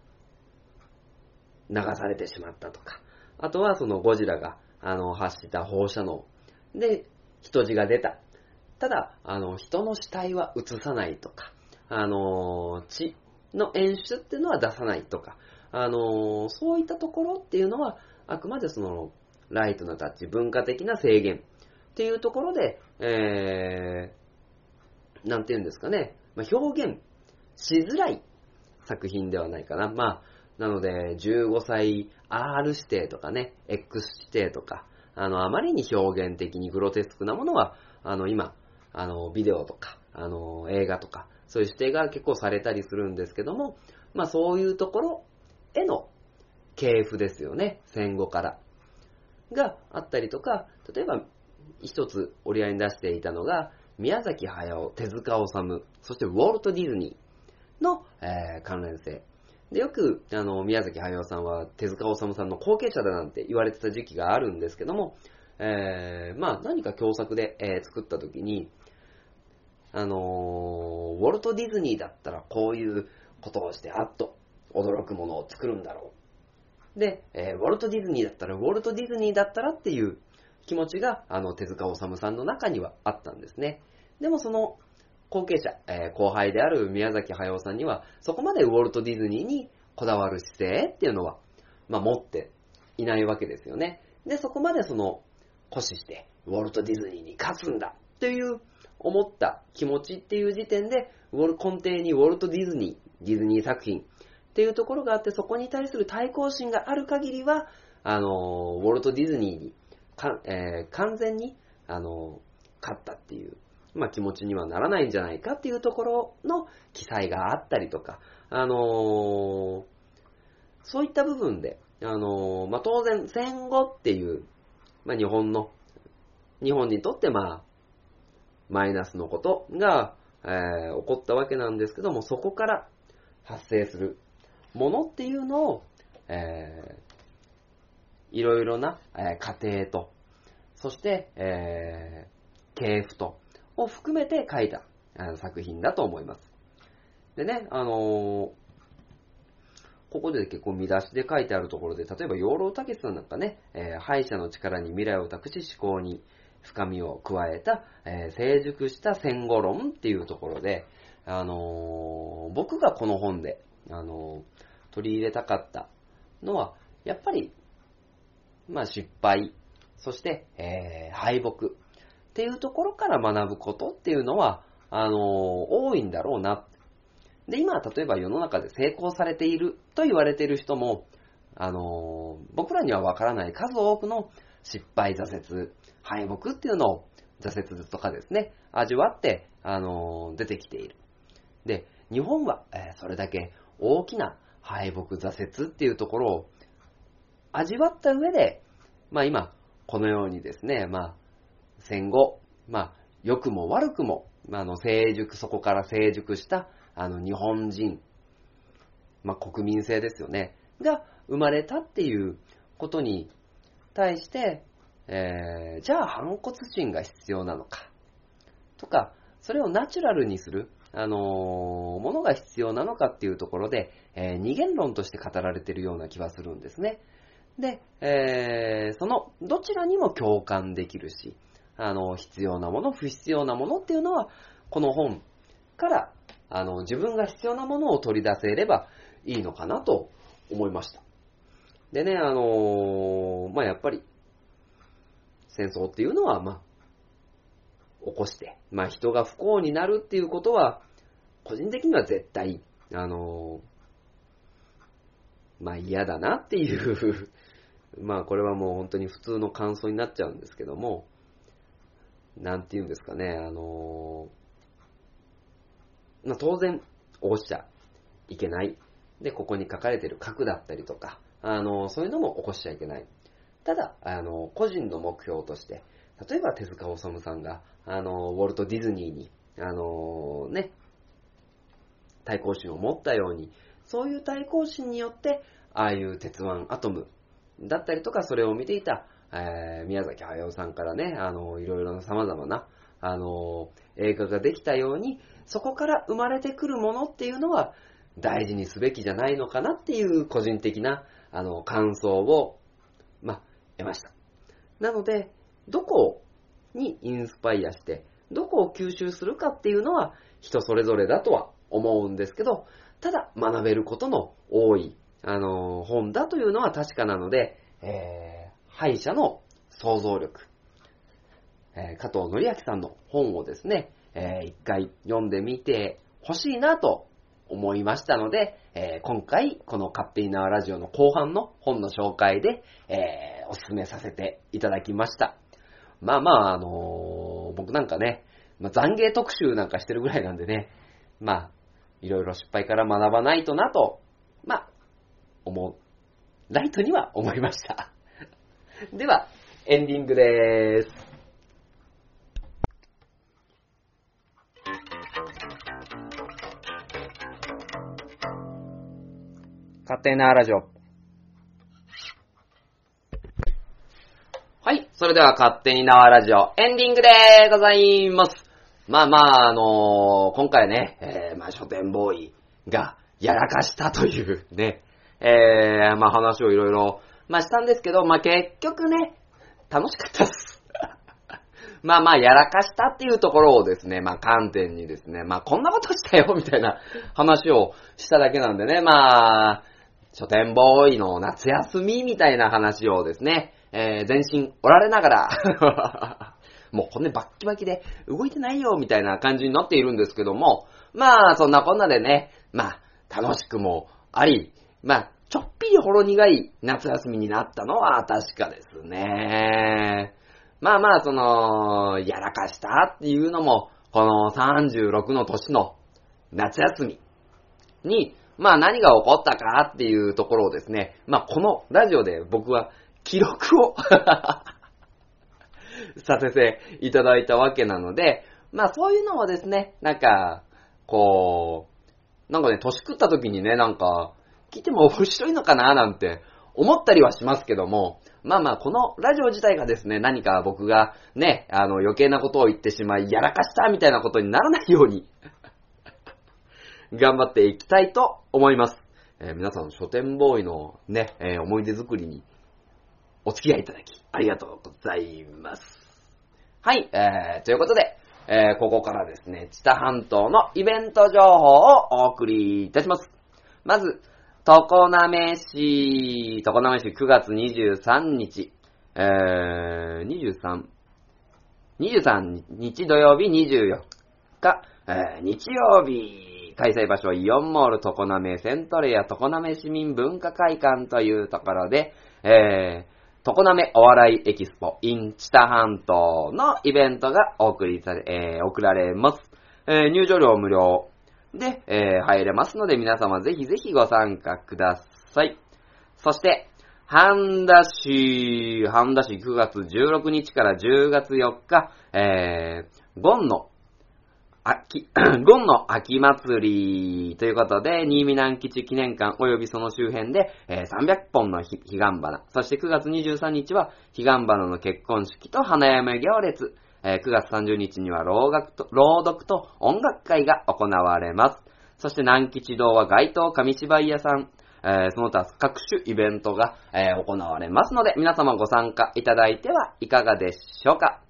流されてしまったとか、あとはそのゴジラが、あの、発した放射能で人死が出た。ただ、あの、人の死体は映さないとか、あの、血の演出っていうのは出さないとか、あの、そういったところっていうのは、あくまでその、ライトなタッチ、文化的な制限っていうところで、えー、なんて言うんですかね、まあ、表現しづらい作品ではないかな。まあ、なので、15歳 R 指定とかね、X 指定とか、あの、あまりに表現的にグロテスクなものは、あの、今、あの、ビデオとか、あの、映画とか、そういう指定が結構されたりするんですけども、まあそういうところへの系譜ですよね、戦後から。があったりとか、例えば一つ折り合いに出していたのが、宮崎駿、手塚治虫、そしてウォルト・ディズニーの、えー関連性。で、よく、あの、宮崎駿さんは手塚治虫さんの後継者だなんて言われてた時期があるんですけども、えー、まあ何か共作で、えー作った時に、あのーウォルト・ディズニーだったらこういうことをしてあっと驚くものを作るんだろう。で、えーウォルト・ディズニーだったら、ウォルト・ディズニーだったらっていう気持ちが、あの、手塚治虫さんの中にはあったんですね。でもその後継者、えー後輩である宮崎駿さんには、そこまでウォルト・ディズニーにこだわる姿勢っていうのは、まあ、持っていないわけですよね。で、そこまでその、固視して、ウォルト・ディズニーに勝つんだっていう思った気持ちっていう時点で、ウォル根底にウォルト・ディズニー、ディズニー作品っていうところがあって、そこに対する対抗心がある限りは、あの、ウォルト・ディズニーにか、えー完全に、あの、勝ったっていう、まあ、気持ちにはならないんじゃないかっていうところの記載があったりとか、あのそういった部分で、あのまあ、当然戦後っていう、まあ、日本の、日本にとってまあ、マイナスのことが、えー起こったわけなんですけども、そこから発生するものっていうのを、えーいろいろな、えー過程と、そして、えー系譜と、を含めて書いた作品だと思います。でね、あのーここで結構見出しで書いてあるところで、例えば養老孟さんなんかね、えー敗者の力に未来を託し思考に深みを加えた、えー成熟した戦後論っていうところで、あのー僕がこの本で、あのー取り入れたかったのは、やっぱり、まあ失敗、そして、えー敗北っていうところから学ぶことっていうのは、あのー多いんだろうな。で、今、例えば世の中で成功されていると言われている人も、あのー僕らにはわからない数多くの失敗、挫折、敗北っていうのを、挫折とかですね、味わって、あのー出てきている。で、日本は、えーそれだけ大きな敗北、挫折っていうところを味わった上で、まあ今、このようにですね、まあ、戦後、まあ、良くも悪くも、まあ、の、成熟、そこから成熟した、あの、日本人、まあ、国民性ですよね、が生まれたっていうことに対して、えー、じゃあ反骨心が必要なのか、とか、それをナチュラルにする、あのーものが必要なのかっていうところで、えー二元論として語られているような気はするんですね。で、えーそのどちらにも共感できるし、あの、必要なもの、不必要なものっていうのは、この本から、あの、自分が必要なものを取り出せればいいのかなと思いました。でね、あのーまあ、やっぱり、戦争っていうのは、まあ、起こして、まあ、人が不幸になるっていうことは、個人的には絶対、あのーまあ嫌だなっていう、まあこれはもう本当に普通の感想になっちゃうんですけども、なんて言うんですかね、あのーまあ当然、起こしちゃいけない。で、ここに書かれてる核だったりとか、あのそういうのも起こしちゃいけない。ただ、あの個人の目標として、例えば手塚治虫さんが、あのウォルト・ディズニーに、あのね、対抗心を持ったように、そういう対抗心によって、ああいう鉄腕アトムだったりとか、それを見ていた、えー、宮崎駿さんからね、あの、いろいろな様々な、あの、映画ができたように、そこから生まれてくるものっていうのは、大事にすべきじゃないのかなっていう個人的な、あの、感想を、まあ、得ました。なので、どこにインスパイアして、どこを吸収するかっていうのは人それぞれだとは思うんですけど、ただ学べることの多い、あの本だというのは確かなので、えー、敗者の想像力、えー、加藤則明さんの本をですね、えー、一回読んでみてほしいなと思いましたので、えー、今回、この勝手に縄ラジオの後半の本の紹介で、えー、お勧めさせていただきました。まあまあ、あのー、僕なんかね、まあ、懺悔特集なんかしてるぐらいなんでね、まあ、いろいろ失敗から学ばないとなと、まあ、思う。ライトには思いました。では、エンディングでーす。勝手なラジオ。はい。それでは勝手に縄ラジオエンディングでございます。まあまあ、あのー、今回ね、えー、まあ書店ボーイがやらかしたというね、えー、まあ話をいろいろ、まあしたんですけど、まあ結局ね、楽しかったです。まあまあ、やらかしたっていうところをですね、まあ観点にですね、まあこんなことしたよ、みたいな話をしただけなんでね、まあ、書店ボーイの夏休みみたいな話をですね、えー、全身おられながら もう骨バッキバキで動いてないよみたいな感じになっているんですけども、まあそんなこんなでね、まあ楽しくもあり、まあちょっぴりほろ苦い夏休みになったのは確かですね。まあまあその、やらかしたっていうのも、この36の年の夏休みに、まあ何が起こったかっていうところをですね、まあこのラジオで僕は記録を させていただいたわけなので、まあそういうのをですね、なんか、こう、なんかね、年食った時にね、なんか、聞いても面白いのかななんて思ったりはしますけども、まあまあ、このラジオ自体がですね、何か僕がね、あの余計なことを言ってしまい、やらかしたみたいなことにならないように頑張っていきたいと思います。えー、皆さん書店ボーイのね、えー、思い出作りにお付き合いいただき、ありがとうございます。はい、えー、ということで、えー、ここからですね、知多半島のイベント情報をお送りいたします。まず、常滑市、常滑市9月23日、えー、23、23日土曜日24日、えー、日曜日、開催場所はイオンモール常滑セントレア常滑市民文化会館というところで、えー、常滑お笑いエキスポ in 知多半島のイベントがお送りされ、えー、送られます。えー、入場料無料で、えー、入れますので皆様ぜひぜひご参加ください。そして、半田市、半田市9月16日から10月4日、えー、ゴンの秋、ゴンの秋祭りということで、新見南基地記念館及びその周辺で、えー、300本の彼岸花、そして9月23日は彼岸花の結婚式と花嫁行列、えー、9月30日には朗読と朗読と音楽会が行われます。そして南吉堂は街頭紙芝居屋さん、えー、その他各種イベントが、えー、行われますので、皆様ご参加いただいてはいかがでしょうか。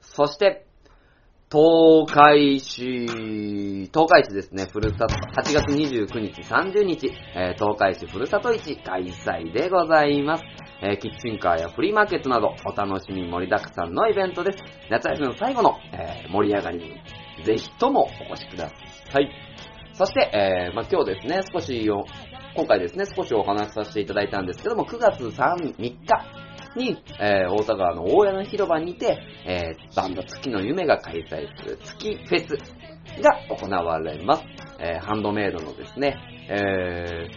そして、東海市、東海市ですね、ふるさと、8月29日、30日、えー、東海市ふるさと市開催でございます。えー、キッチンカーやフリーマーケットなどお楽しみ盛りだくさんのイベントです。夏休みの最後の、えー、盛り上がりに、ぜひともお越しください。そして、えー、まあ、今日ですね、少し今回ですね、少しお話しさせていただいたんですけども、9月3、3日、に、えー、大田川の大屋の広場にて、えー、バンド月の夢が開催する月フェスが行われます。えー、ハンドメイドのですね、え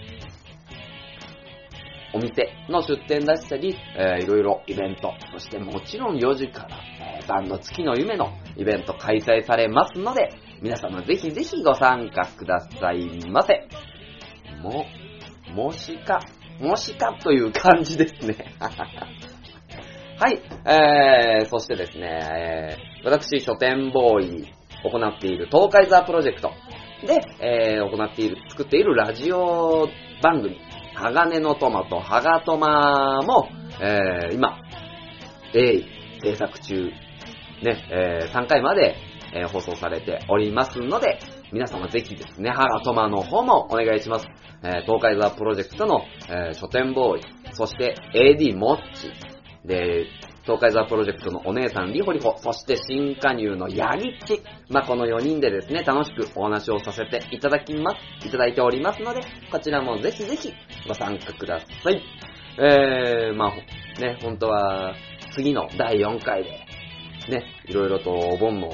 ー、お店の出店出したり、えー、いろいろイベント、そしてもちろん4時から、えー、バンド月の夢のイベント開催されますので、皆様ぜひぜひご参加くださいませ。も、もしかもしかという感じですね。はい、えー、そしてですね、えー、私、書店ボーイ、行っている東海ザプロジェクトで、えー、行っている、作っているラジオ番組、鋼のトマト、ハガトマも、えー、今、鋭意制作中、ね、えー、3回まで、えー、放送されておりますので、皆様ぜひですね、ハガトマの方もお願いします。えー、東海ザプロジェクトの、えー、書店ボーイ、そして AD モッチ、で、東海ザプロジェクトのお姉さんリホリホ、そして新加入のヤギッチ。まあ、この4人でですね、楽しくお話をさせていただきます、いただいておりますので、こちらもぜひぜひご参加ください。えー、まあ、ね、本当は、次の第4回で、ね、いろいろとお盆の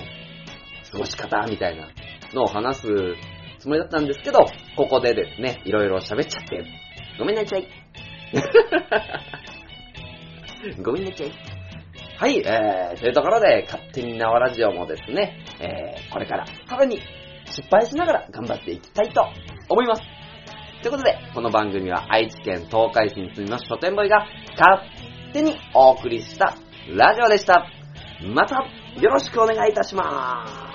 過ごし方みたいなのを話すつもりだったんですけど、ここでですね、いろいろ喋っちゃって、ごめんなさい。ごめんなさい。はい、えー、というところで、勝手に縄ラジオもですね、えー、これからさらに失敗しながら頑張っていきたいと思います。ということで、この番組は愛知県東海市に住みます書店ボーイが勝手にお送りしたラジオでした。またよろしくお願いいたします。